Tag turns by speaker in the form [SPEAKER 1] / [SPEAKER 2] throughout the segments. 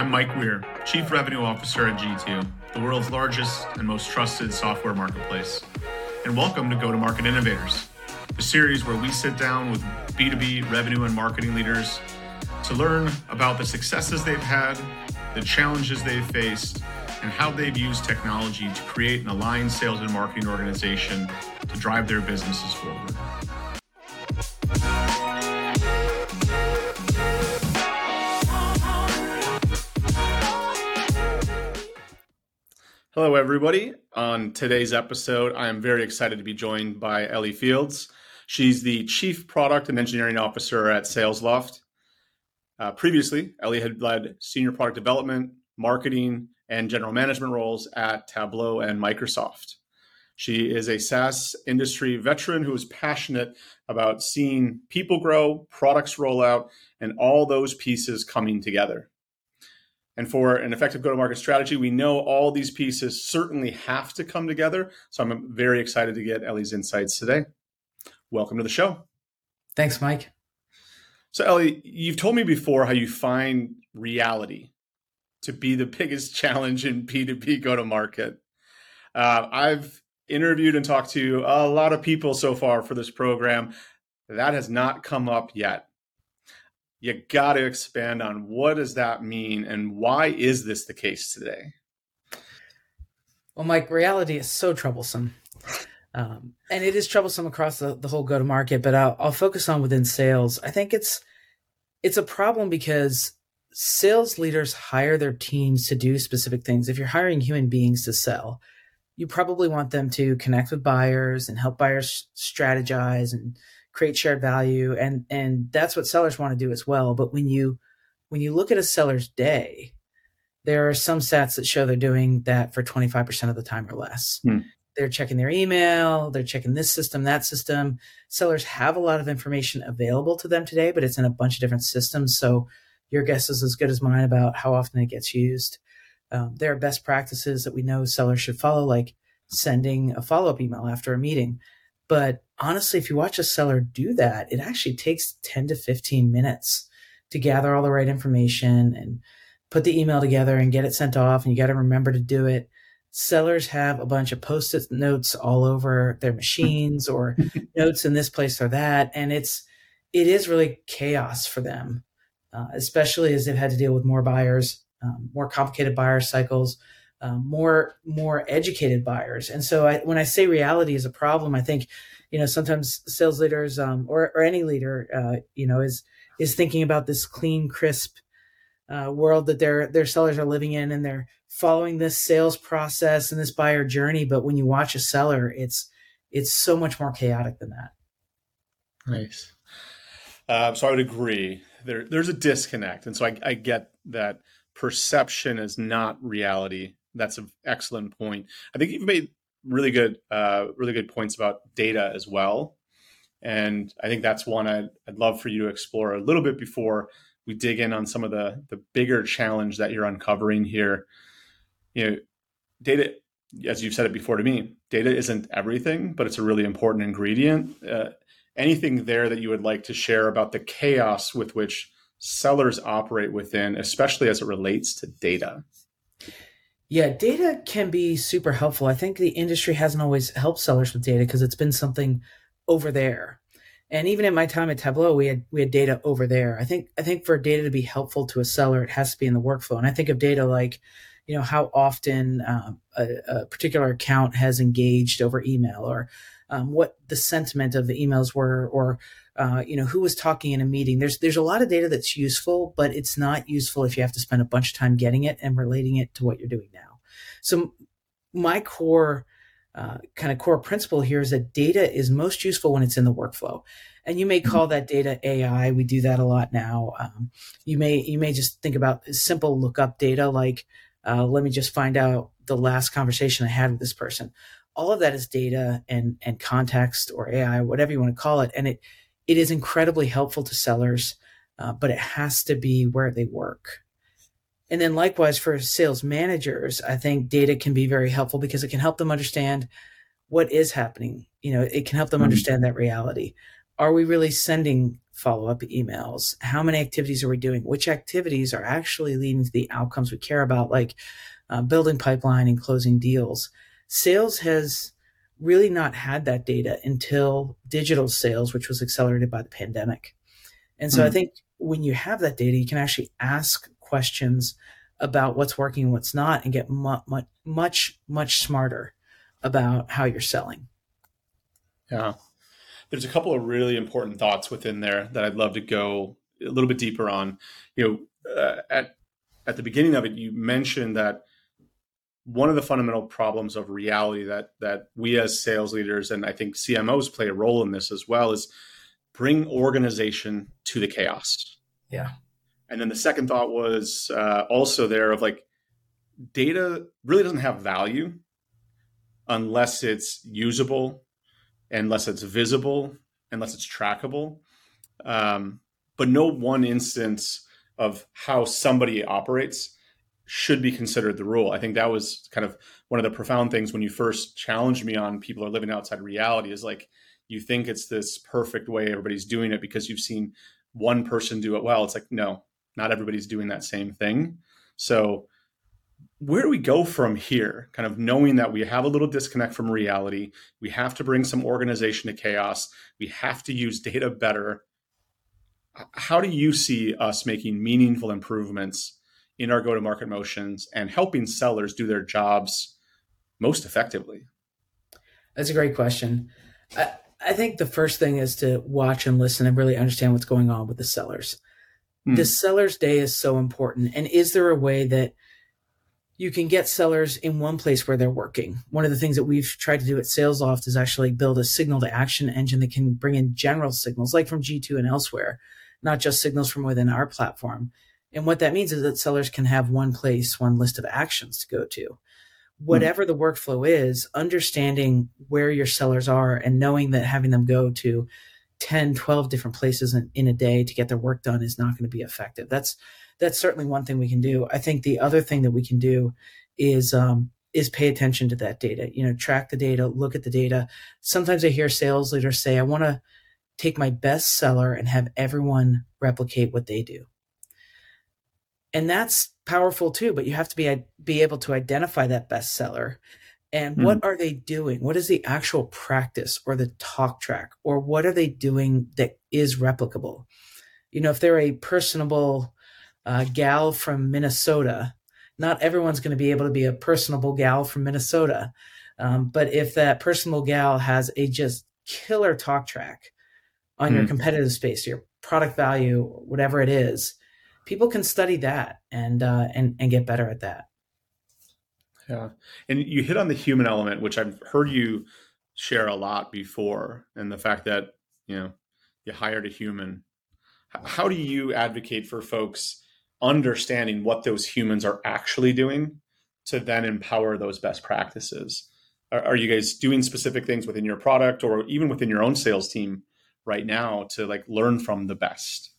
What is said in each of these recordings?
[SPEAKER 1] I'm Mike Weir, Chief Revenue Officer at G2, the world's largest and most trusted software marketplace. And welcome to Go to Market Innovators, the series where we sit down with B2B revenue and marketing leaders to learn about the successes they've had, the challenges they've faced, and how they've used technology to create an aligned sales and marketing organization to drive their businesses forward. Hello, everybody. On today's episode, I am very excited to be joined by Ellie Fields. She's the Chief Product and Engineering Officer at SalesLoft. Uh, previously, Ellie had led senior product development, marketing, and general management roles at Tableau and Microsoft. She is a SaaS industry veteran who is passionate about seeing people grow, products roll out, and all those pieces coming together. And for an effective go to market strategy, we know all these pieces certainly have to come together. So I'm very excited to get Ellie's insights today. Welcome to the show.
[SPEAKER 2] Thanks, Mike.
[SPEAKER 1] So, Ellie, you've told me before how you find reality to be the biggest challenge in B2B go to market. Uh, I've interviewed and talked to a lot of people so far for this program. That has not come up yet you got to expand on what does that mean and why is this the case today?
[SPEAKER 2] Well, Mike, reality is so troublesome. Um, and it is troublesome across the, the whole go to market, but I'll, I'll focus on within sales. I think it's it's a problem because sales leaders hire their teams to do specific things. If you're hiring human beings to sell, you probably want them to connect with buyers and help buyers strategize and create shared value and and that's what sellers want to do as well. But when you when you look at a seller's day there are some stats that show they're doing that for 25% of the time or less. Hmm. they're checking their email they're checking this system that system. Sellers have a lot of information available to them today but it's in a bunch of different systems so your guess is as good as mine about how often it gets used. Um, there are best practices that we know sellers should follow like sending a follow-up email after a meeting. But honestly, if you watch a seller do that, it actually takes 10 to 15 minutes to gather all the right information and put the email together and get it sent off. And you got to remember to do it. Sellers have a bunch of post it notes all over their machines or notes in this place or that. And it's, it is really chaos for them, uh, especially as they've had to deal with more buyers, um, more complicated buyer cycles, um, more more educated buyers. And so I, when I say reality is a problem, I think you know sometimes sales leaders um, or or any leader uh, you know is is thinking about this clean, crisp uh, world that their their sellers are living in, and they're following this sales process and this buyer journey. But when you watch a seller, it's it's so much more chaotic than that.
[SPEAKER 1] Nice. Uh, so I would agree. There, there's a disconnect, and so I, I get that perception is not reality that's an excellent point. I think you've made really good, uh, really good points about data as well, and I think that's one I'd, I'd love for you to explore a little bit before we dig in on some of the the bigger challenge that you're uncovering here. You know, data, as you've said it before to me, data isn't everything, but it's a really important ingredient. Uh, anything there that you would like to share about the chaos with which sellers operate within, especially as it relates to data?
[SPEAKER 2] Yeah, data can be super helpful. I think the industry hasn't always helped sellers with data because it's been something over there. And even in my time at Tableau, we had we had data over there. I think I think for data to be helpful to a seller, it has to be in the workflow. And I think of data like, you know, how often um, a, a, particular account has engaged over email, or um, what the sentiment of the emails were, or uh, you know, who was talking in a meeting. There's there's a lot of data that's useful, but it's not useful if you have to spend a bunch of time getting it and relating it to what you're doing now. So my core uh, kind of core principle here is that data is most useful when it's in the workflow. And you may mm-hmm. call that data AI. We do that a lot now. Um, you may you may just think about simple lookup data like uh, let me just find out the last conversation I had with this person. All of that is data and and context or AI, whatever you want to call it, and it it is incredibly helpful to sellers, uh, but it has to be where they work. And then likewise for sales managers, I think data can be very helpful because it can help them understand what is happening. You know, it can help them mm-hmm. understand that reality. Are we really sending follow up emails? How many activities are we doing? Which activities are actually leading to the outcomes we care about, like uh, building pipeline and closing deals? Sales has really not had that data until digital sales, which was accelerated by the pandemic. And so mm. I think when you have that data, you can actually ask questions about what's working and what's not and get much, much, much, much smarter about how you're selling.
[SPEAKER 1] Yeah. There's a couple of really important thoughts within there that I'd love to go a little bit deeper on. You know, uh, at at the beginning of it, you mentioned that one of the fundamental problems of reality that that we as sales leaders and I think CMOs play a role in this as well is bring organization to the chaos.
[SPEAKER 2] Yeah.
[SPEAKER 1] And then the second thought was uh, also there of like data really doesn't have value unless it's usable, unless it's visible, unless it's trackable. Um, but no one instance of how somebody operates should be considered the rule. I think that was kind of one of the profound things when you first challenged me on people are living outside reality is like you think it's this perfect way everybody's doing it because you've seen one person do it well. It's like, no, not everybody's doing that same thing. So where do we go from here? Kind of knowing that we have a little disconnect from reality. We have to bring some organization to chaos. We have to use data better. How do you see us making meaningful improvements in our go to market motions and helping sellers do their jobs most effectively?
[SPEAKER 2] That's a great question. I, I think the first thing is to watch and listen and really understand what's going on with the sellers. Hmm. The seller's day is so important. And is there a way that you can get sellers in one place where they're working? One of the things that we've tried to do at SalesLoft is actually build a signal to action engine that can bring in general signals like from G2 and elsewhere, not just signals from within our platform and what that means is that sellers can have one place, one list of actions to go to. Whatever the workflow is, understanding where your sellers are and knowing that having them go to 10, 12 different places in, in a day to get their work done is not going to be effective. That's that's certainly one thing we can do. I think the other thing that we can do is um, is pay attention to that data. You know, track the data, look at the data. Sometimes I hear sales leaders say, "I want to take my best seller and have everyone replicate what they do." And that's powerful too but you have to be be able to identify that bestseller. And mm. what are they doing? What is the actual practice or the talk track? Or what are they doing that is replicable? You know if they're a personable uh, gal from minnesota not everyone's going to be able to be a personable gal from minnesota. Um, but if that personable gal has a just killer talk track on mm. your competitive space your product value whatever it is people can study that and uh, and and get better at that.
[SPEAKER 1] Yeah, and you hit on the human element, which I've heard you share a lot before, and the fact that you know you hired a human. How do you advocate for folks understanding what those humans are actually doing to then empower those best practices? Are, are you guys doing specific things within your product or even within your own sales team right now to like learn from the best?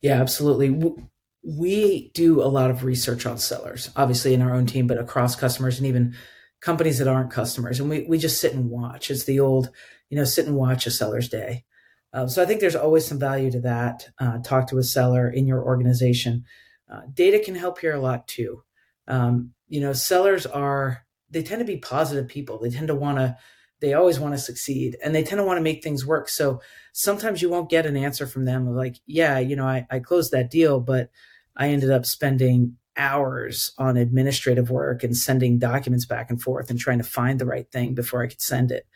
[SPEAKER 2] Yeah, absolutely. We do a lot of research on sellers, obviously in our own team, but across customers and even companies that aren't customers. And we, we just sit and watch. It's the old, you know, sit and watch a seller's day. Uh, so I think there's always some value to that. Uh, talk to a seller in your organization. Uh, data can help here a lot too. Um, you know, sellers are, they tend to be positive people. They tend to want to they always want to succeed and they tend to want to make things work. So sometimes you won't get an answer from them like, yeah, you know, I, I closed that deal, but I ended up spending hours on administrative work and sending documents back and forth and trying to find the right thing before I could send it.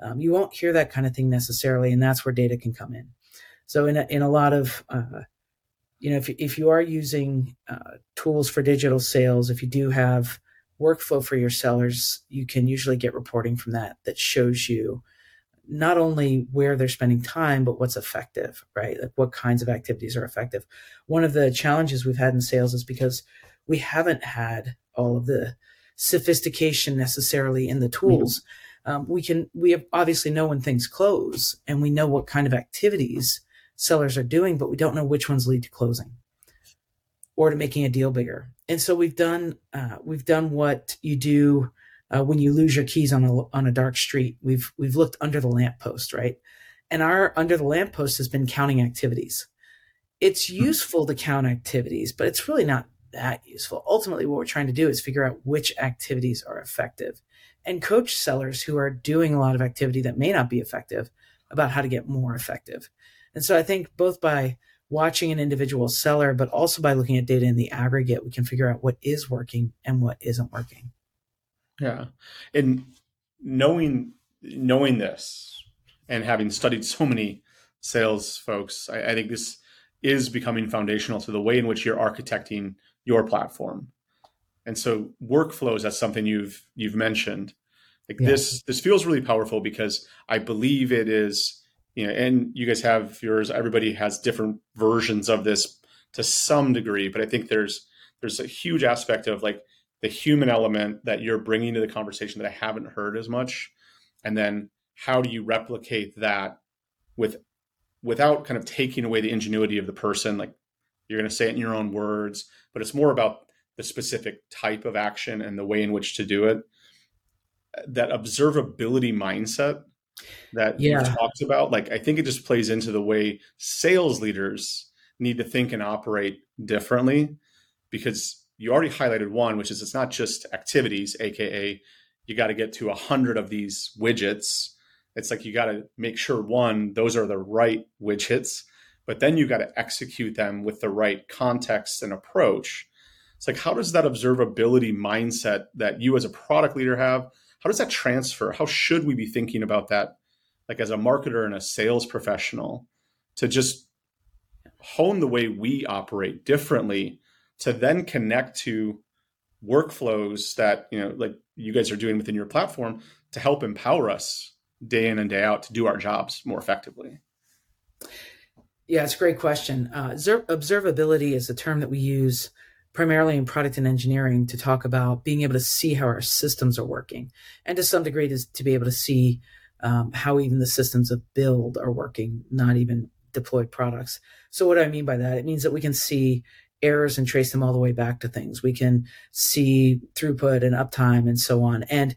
[SPEAKER 2] Um, you won't hear that kind of thing necessarily, and that's where data can come in. So in a, in a lot of uh, you know, if if you are using uh, tools for digital sales, if you do have workflow for your sellers, you can usually get reporting from that that shows you not only where they're spending time, but what's effective, right? Like what kinds of activities are effective. One of the challenges we've had in sales is because we haven't had all of the sophistication necessarily in the tools. Um, we can, we obviously know when things close and we know what kind of activities sellers are doing, but we don't know which ones lead to closing or to making a deal bigger. And so we've done uh, we've done what you do uh, when you lose your keys on a on a dark street. We've we've looked under the lamppost, right? and our under the lamppost has been counting activities. It's hmm. useful to count activities, but it's really not that useful. Ultimately, what we're trying to do is figure out which activities are effective and coach sellers who are doing a lot of activity that may not be effective about how to get more effective. And so I think both by watching an individual seller, but also by looking at data in the aggregate, we can figure out what is working and what isn't working.
[SPEAKER 1] Yeah. And knowing knowing this and having studied so many sales folks, I, I think this is becoming foundational to the way in which you're architecting your platform. And so workflows, that's something you've you've mentioned. Like yeah. this this feels really powerful because I believe it is, you know, and you guys have yours, everybody has different versions of this to some degree, but I think there's there's a huge aspect of like the human element that you're bringing to the conversation that I haven't heard as much. And then how do you replicate that with without kind of taking away the ingenuity of the person? Like you're going to say it in your own words but it's more about the specific type of action and the way in which to do it. That observability mindset that yeah. you talked about. Like i think it just plays into the way sales leaders need to think and operate differently because you already highlighted one which is it's not just activities aka you got to get to a hundred of these widgets. It's like you got to make sure one those are the right widgets but then you got to execute them with the right context and approach. It's like how does that observability mindset that you as a product leader have how does that transfer how should we be thinking about that like as a marketer and a sales professional to just hone the way we operate differently to then connect to workflows that you know like you guys are doing within your platform to help empower us day in and day out to do our jobs more effectively?
[SPEAKER 2] Yeah, it's a great question. Uh, observability is a term that we use primarily in product and engineering to talk about being able to see how our systems are working, and to some degree, to, to be able to see um, how even the systems of build are working, not even deployed products. So, what do I mean by that? It means that we can see errors and trace them all the way back to things. We can see throughput and uptime and so on, and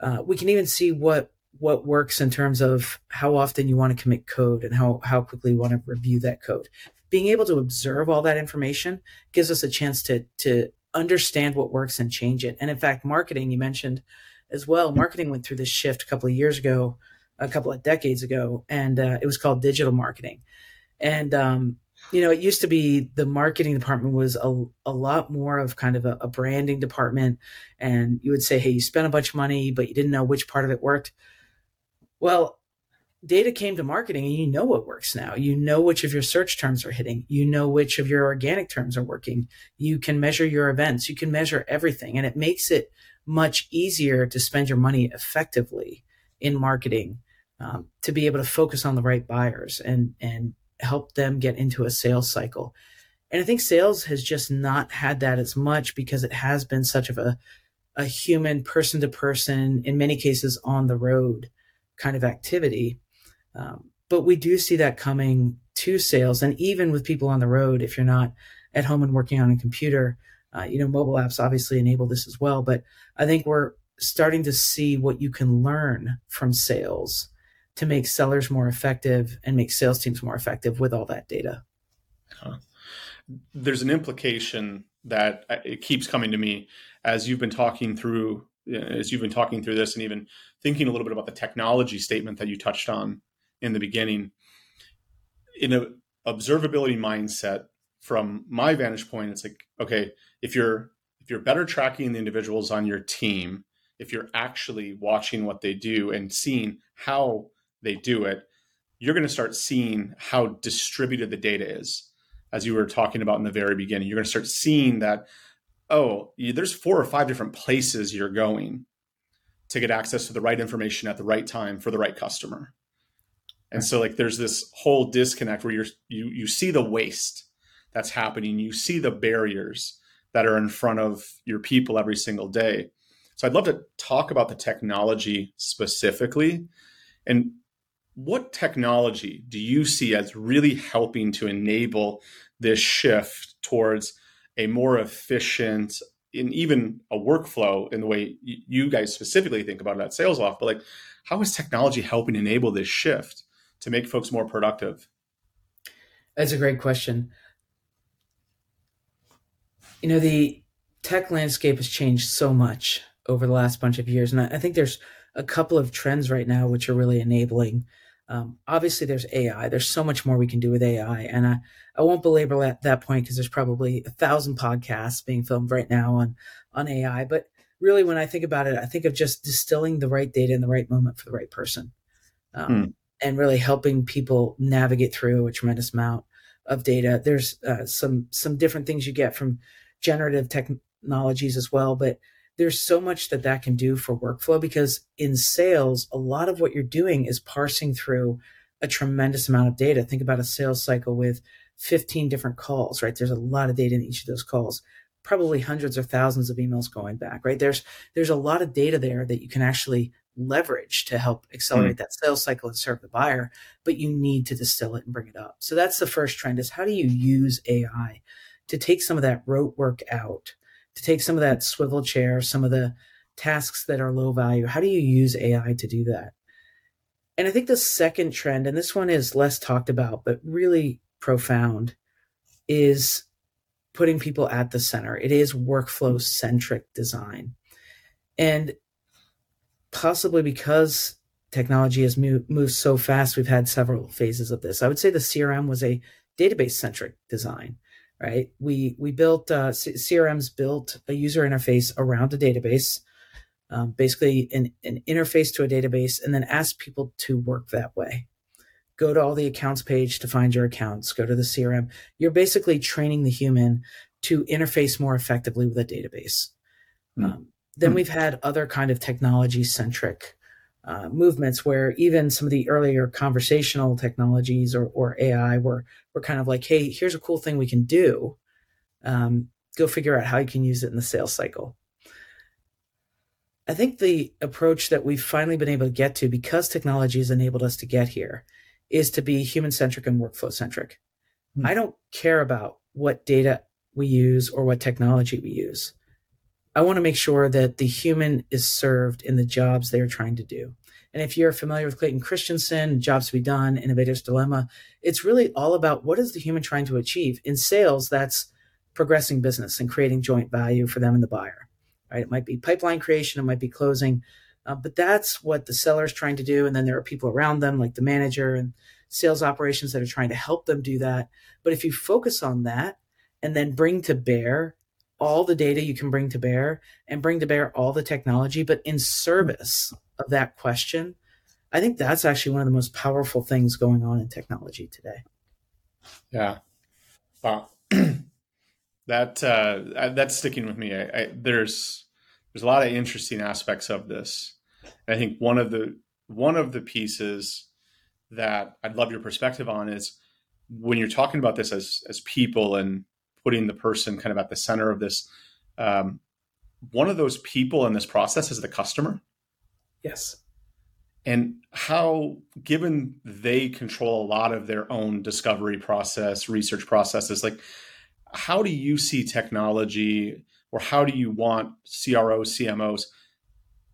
[SPEAKER 2] uh, we can even see what what works in terms of how often you want to commit code and how, how quickly you want to review that code. Being able to observe all that information gives us a chance to, to understand what works and change it. And in fact, marketing, you mentioned as well, marketing went through this shift a couple of years ago, a couple of decades ago, and uh, it was called digital marketing. And, um, you know, it used to be the marketing department was a, a lot more of kind of a, a branding department. And you would say, hey, you spent a bunch of money, but you didn't know which part of it worked well, data came to marketing and you know what works now. You know which of your search terms are hitting. You know which of your organic terms are working. You can measure your events. You can measure everything. And it makes it much easier to spend your money effectively in marketing um, to be able to focus on the right buyers and, and help them get into a sales cycle. And I think sales has just not had that as much because it has been such of a, a human person to person, in many cases on the road kind of activity. Um, but we do see that coming to sales. And even with people on the road, if you're not at home and working on a computer, uh, you know, mobile apps obviously enable this as well. But I think we're starting to see what you can learn from sales to make sellers more effective and make sales teams more effective with all that data. Huh.
[SPEAKER 1] There's an implication that uh, it keeps coming to me as you've been talking through as you've been talking through this and even thinking a little bit about the technology statement that you touched on in the beginning in an observability mindset from my vantage point it's like okay if you're if you're better tracking the individuals on your team if you're actually watching what they do and seeing how they do it you're going to start seeing how distributed the data is as you were talking about in the very beginning you're going to start seeing that oh, there's four or five different places you're going to get access to the right information at the right time for the right customer. And so like there's this whole disconnect where you're you you see the waste that's happening, you see the barriers that are in front of your people every single day. So I'd love to talk about the technology specifically. And what technology do you see as really helping to enable this shift towards a more efficient in even a workflow in the way you guys specifically think about it at SalesLoft, but like how is technology helping enable this shift to make folks more productive?
[SPEAKER 2] That's a great question. You know, the tech landscape has changed so much over the last bunch of years. And I think there's a couple of trends right now which are really enabling. Um, obviously, there's AI. There's so much more we can do with AI. And I, I won't belabor that, that point because there's probably a thousand podcasts being filmed right now on, on AI. But really, when I think about it, I think of just distilling the right data in the right moment for the right person. Um, hmm. And really helping people navigate through a tremendous amount of data. There's uh, some some different things you get from generative technologies as well, but there's so much that that can do for workflow because in sales, a lot of what you're doing is parsing through a tremendous amount of data. Think about a sales cycle with 15 different calls, right? There's a lot of data in each of those calls, probably hundreds or thousands of emails going back, right? There's, there's a lot of data there that you can actually leverage to help accelerate mm. that sales cycle and serve the buyer, but you need to distill it and bring it up. So that's the first trend is how do you use AI to take some of that rote work out to take some of that swivel chair, some of the tasks that are low value. How do you use AI to do that? And I think the second trend, and this one is less talked about, but really profound, is putting people at the center. It is workflow centric design. And possibly because technology has moved, moved so fast, we've had several phases of this. I would say the CRM was a database centric design right? We we built uh, CRMs built a user interface around a database, um, basically an, an interface to a database, and then ask people to work that way. Go to all the accounts page to find your accounts. Go to the CRM. You're basically training the human to interface more effectively with a database. Mm. Um, then mm. we've had other kind of technology centric uh, movements where even some of the earlier conversational technologies or, or AI were, were kind of like, hey, here's a cool thing we can do. Um, go figure out how you can use it in the sales cycle. I think the approach that we've finally been able to get to because technology has enabled us to get here is to be human centric and workflow centric. Mm-hmm. I don't care about what data we use or what technology we use. I want to make sure that the human is served in the jobs they're trying to do. And if you're familiar with Clayton Christensen, Jobs to be Done, Innovator's Dilemma, it's really all about what is the human trying to achieve. In sales, that's progressing business and creating joint value for them and the buyer. Right? It might be pipeline creation, it might be closing, uh, but that's what the seller is trying to do. And then there are people around them, like the manager and sales operations, that are trying to help them do that. But if you focus on that and then bring to bear all the data you can bring to bear and bring to bear all the technology, but in service of that question, I think that's actually one of the most powerful things going on in technology today.
[SPEAKER 1] Yeah. Wow. that uh, that's sticking with me. I, I, there's there's a lot of interesting aspects of this. I think one of the one of the pieces that I'd love your perspective on is when you're talking about this as as people and putting the person kind of at the center of this. Um, one of those people in this process is the customer.
[SPEAKER 2] Yes.
[SPEAKER 1] And how, given they control a lot of their own discovery process, research processes, like how do you see technology or how do you want CROs, CMOs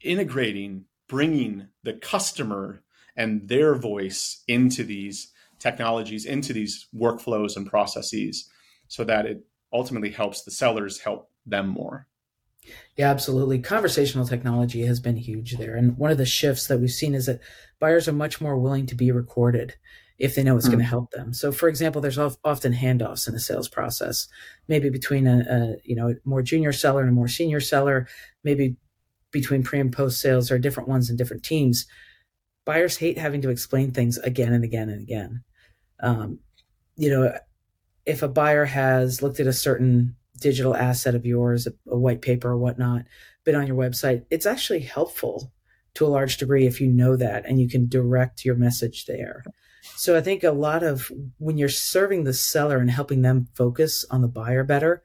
[SPEAKER 1] integrating, bringing the customer and their voice into these technologies, into these workflows and processes? So that it ultimately helps the sellers help them more.
[SPEAKER 2] Yeah, absolutely. Conversational technology has been huge there. And one of the shifts that we've seen is that buyers are much more willing to be recorded if they know it's mm. going to help them. So, for example, there's often handoffs in the sales process, maybe between a, a, you know more junior seller and a more senior seller, maybe between pre and post sales or different ones in different teams. Buyers hate having to explain things again and again and again. Um, you know, if a buyer has looked at a certain digital asset of yours, a, a white paper or whatnot, been on your website, it's actually helpful to a large degree if you know that and you can direct your message there. So I think a lot of when you're serving the seller and helping them focus on the buyer better,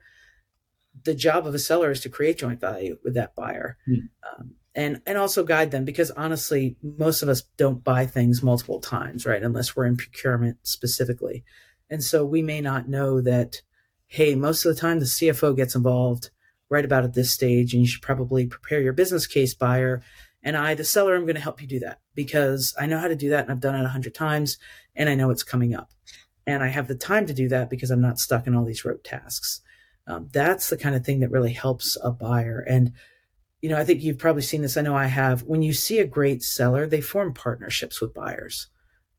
[SPEAKER 2] the job of a seller is to create joint value with that buyer. Mm. Um, and and also guide them because honestly most of us don't buy things multiple times right unless we're in procurement specifically and so we may not know that, hey, most of the time the CFO gets involved right about at this stage, and you should probably prepare your business case buyer And I, the seller, I'm going to help you do that because I know how to do that and I've done it a hundred times and I know it's coming up. And I have the time to do that because I'm not stuck in all these rote tasks. Um, that's the kind of thing that really helps a buyer. And, you know, I think you've probably seen this. I know I have. When you see a great seller, they form partnerships with buyers,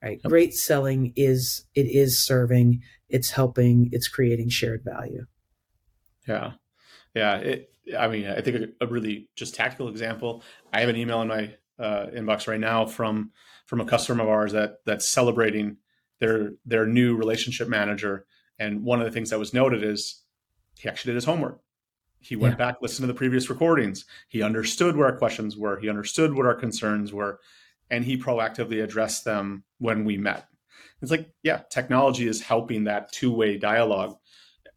[SPEAKER 2] right? Yep. Great selling is, it is serving, it's helping, it's creating shared value.
[SPEAKER 1] Yeah. Yeah. It, I mean, I think a, a, really just tactical example. I have an email in my uh, inbox right now from from a customer of ours that that's celebrating their their new relationship manager. And one of the things that was noted is he actually did his homework. He went yeah. back, listened to the previous recordings. He understood where our questions were. He understood what our concerns were, and he proactively addressed them when we met. It's like, yeah, technology is helping that two way dialogue.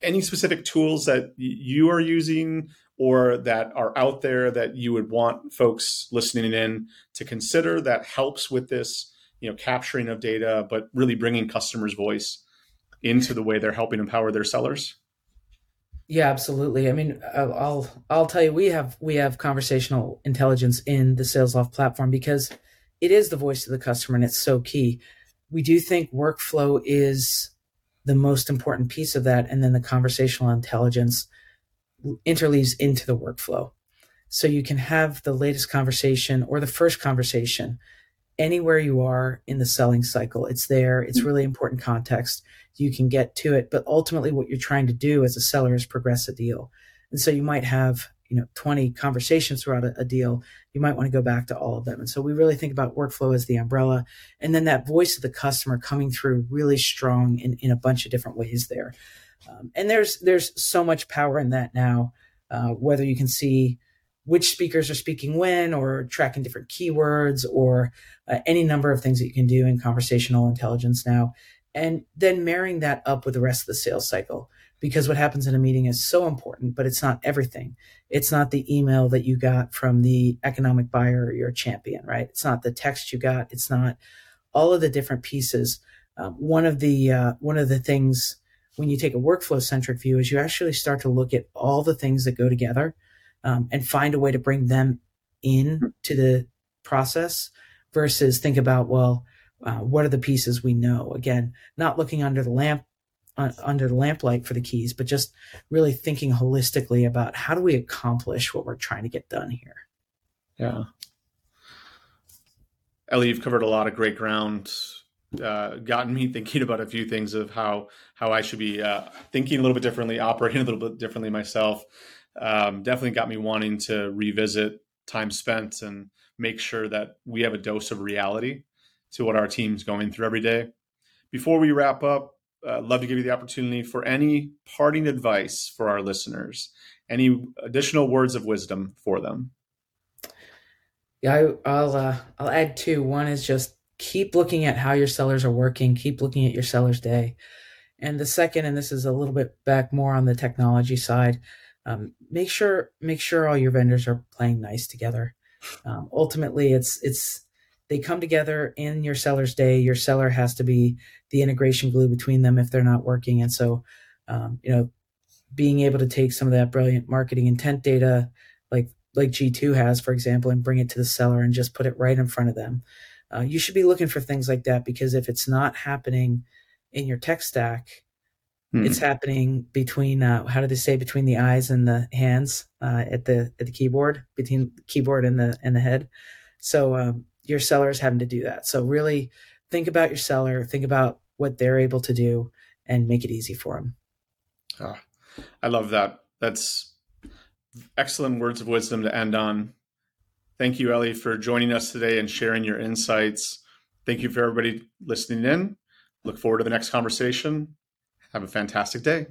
[SPEAKER 1] Any specific tools that you are using or that are out there that you would want folks listening in to consider that helps with this, you know, capturing of data, but really bringing customers' voice into the way they're helping empower their sellers?
[SPEAKER 2] Yeah, absolutely. I mean, uh, I'll I'll tell you, we have we have conversational intelligence in the SalesLoft platform because it is the voice of the customer and it's so key. We do think workflow is the most important piece of that, and then the conversational intelligence interleaves into the workflow. So you can have the latest conversation or the first conversation anywhere you are in the selling cycle. It's there. It's really important context. You can get to it, but ultimately what you're trying to do as a seller is progress a deal. And so you might have, you know, 20 conversations throughout a, a deal. You might want to go back to all of them. And so we really think about workflow as the umbrella and then that voice of the customer coming through really strong in, in a bunch of different ways there. Um, and there's there's so much power in that now. Uh, whether you can see which speakers are speaking when, or tracking different keywords, or uh, any number of things that you can do in conversational intelligence now, and then marrying that up with the rest of the sales cycle. Because what happens in a meeting is so important, but it's not everything. It's not the email that you got from the economic buyer or your champion, right? It's not the text you got. It's not all of the different pieces. Um, one of the uh, one of the things when you take a workflow centric view is you actually start to look at all the things that go together um, and find a way to bring them in to the process versus think about well uh, what are the pieces we know again not looking under the lamp under the lamplight for the keys but just really thinking holistically about how do we accomplish what we're trying to get done here
[SPEAKER 1] yeah ellie you've covered a lot of great ground uh, gotten me thinking about a few things of how how I should be uh, thinking a little bit differently, operating a little bit differently myself. Um, definitely got me wanting to revisit time spent and make sure that we have a dose of reality to what our team's going through every day. Before we wrap up, uh, love to give you the opportunity for any parting advice for our listeners, any additional words of wisdom for them.
[SPEAKER 2] Yeah, I, will uh, I'll add two. One is just keep looking at how your sellers are working, keep looking at your seller's day. And the second, and this is a little bit back more on the technology side, um, make sure make sure all your vendors are playing nice together. Um, ultimately, it's it's they come together in your seller's day. Your seller has to be the integration glue between them if they're not working. And so, um, you know, being able to take some of that brilliant marketing intent data, like like G2 has, for example, and bring it to the seller and just put it right in front of them. Uh, you should be looking for things like that because if it's not happening in your tech stack, hmm. it's happening between uh, how do they say between the eyes and the hands uh, at the at the keyboard between the keyboard and the and the head. So um, your seller is having to do that. So really think about your seller, think about what they're able to do, and make it easy for them.
[SPEAKER 1] Oh, ah, I love that. That's excellent words of wisdom to end on. Thank you, Ellie, for joining us today and sharing your insights. Thank you for everybody listening in. Look forward to the next conversation. Have a fantastic day.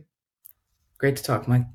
[SPEAKER 2] Great to talk, Mike.